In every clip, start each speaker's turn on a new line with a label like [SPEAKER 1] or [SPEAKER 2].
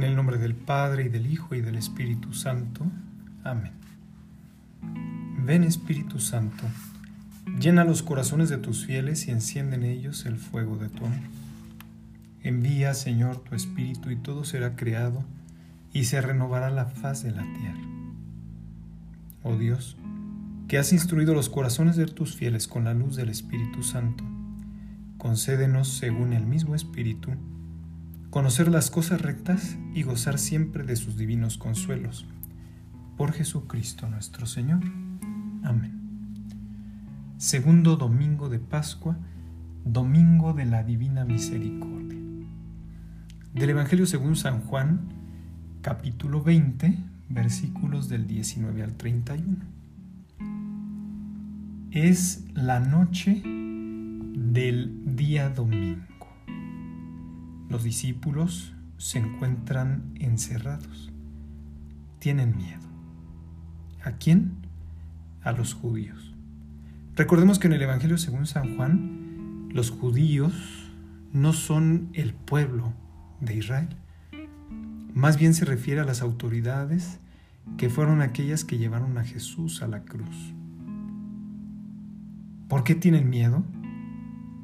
[SPEAKER 1] En el nombre del Padre y del Hijo y del Espíritu Santo. Amén. Ven Espíritu Santo, llena los corazones de tus fieles y enciende en ellos el fuego de tu amor. Envía, Señor, tu Espíritu y todo será creado y se renovará la faz de la tierra. Oh Dios, que has instruido los corazones de tus fieles con la luz del Espíritu Santo, concédenos, según el mismo Espíritu, conocer las cosas rectas y gozar siempre de sus divinos consuelos. Por Jesucristo nuestro Señor. Amén. Segundo domingo de Pascua, domingo de la Divina Misericordia. Del Evangelio según San Juan, capítulo 20, versículos del 19 al 31. Es la noche del día domingo. Los discípulos se encuentran encerrados. Tienen miedo. ¿A quién? A los judíos. Recordemos que en el Evangelio según San Juan, los judíos no son el pueblo de Israel. Más bien se refiere a las autoridades que fueron aquellas que llevaron a Jesús a la cruz. ¿Por qué tienen miedo?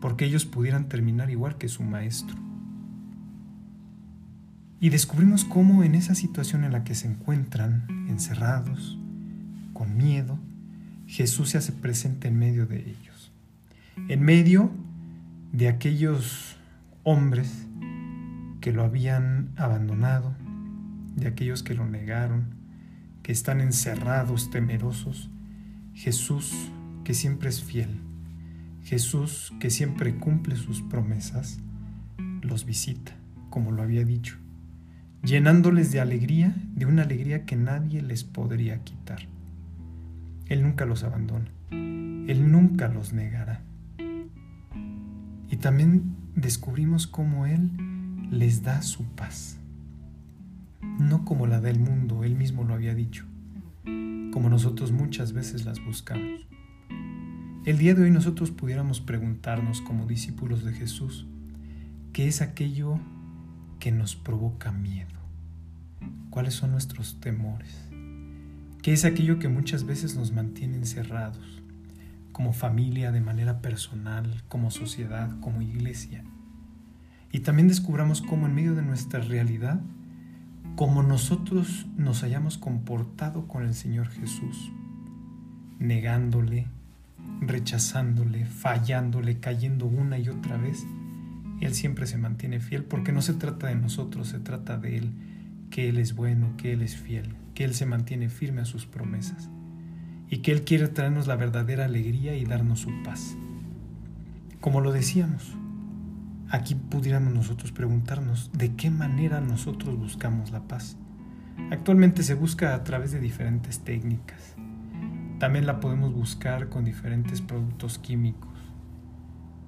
[SPEAKER 1] Porque ellos pudieran terminar igual que su maestro. Y descubrimos cómo en esa situación en la que se encuentran, encerrados, con miedo, Jesús se hace presente en medio de ellos. En medio de aquellos hombres que lo habían abandonado, de aquellos que lo negaron, que están encerrados, temerosos, Jesús que siempre es fiel, Jesús que siempre cumple sus promesas, los visita, como lo había dicho llenándoles de alegría, de una alegría que nadie les podría quitar. Él nunca los abandona, Él nunca los negará. Y también descubrimos cómo Él les da su paz, no como la del mundo, Él mismo lo había dicho, como nosotros muchas veces las buscamos. El día de hoy nosotros pudiéramos preguntarnos como discípulos de Jesús, ¿qué es aquello que nos provoca miedo? Cuáles son nuestros temores, qué es aquello que muchas veces nos mantiene encerrados, como familia, de manera personal, como sociedad, como iglesia. Y también descubramos cómo en medio de nuestra realidad, como nosotros nos hayamos comportado con el Señor Jesús, negándole, rechazándole, fallándole, cayendo una y otra vez, Él siempre se mantiene fiel porque no se trata de nosotros, se trata de Él que Él es bueno, que Él es fiel, que Él se mantiene firme a sus promesas y que Él quiere traernos la verdadera alegría y darnos su paz. Como lo decíamos, aquí pudiéramos nosotros preguntarnos de qué manera nosotros buscamos la paz. Actualmente se busca a través de diferentes técnicas. También la podemos buscar con diferentes productos químicos.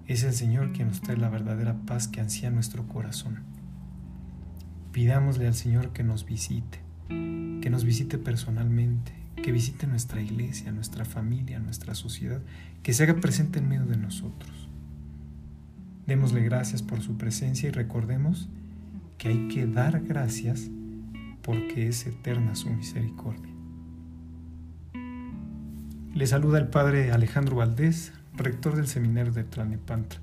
[SPEAKER 1] Es el Señor quien nos trae la verdadera paz que ansía nuestro corazón. Pidámosle al Señor que nos visite, que nos visite personalmente, que visite nuestra iglesia, nuestra familia, nuestra sociedad, que se haga presente en medio de nosotros. Démosle gracias por su presencia y recordemos que hay que dar gracias porque es eterna su misericordia. Le saluda el Padre Alejandro Valdés, rector del Seminario de Tlanepantra.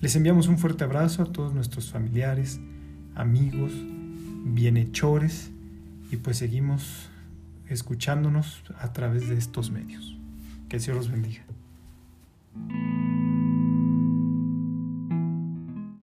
[SPEAKER 1] Les enviamos un fuerte abrazo a todos nuestros familiares, amigos, bienhechores y pues seguimos escuchándonos a través de estos medios. Que el Señor los bendiga.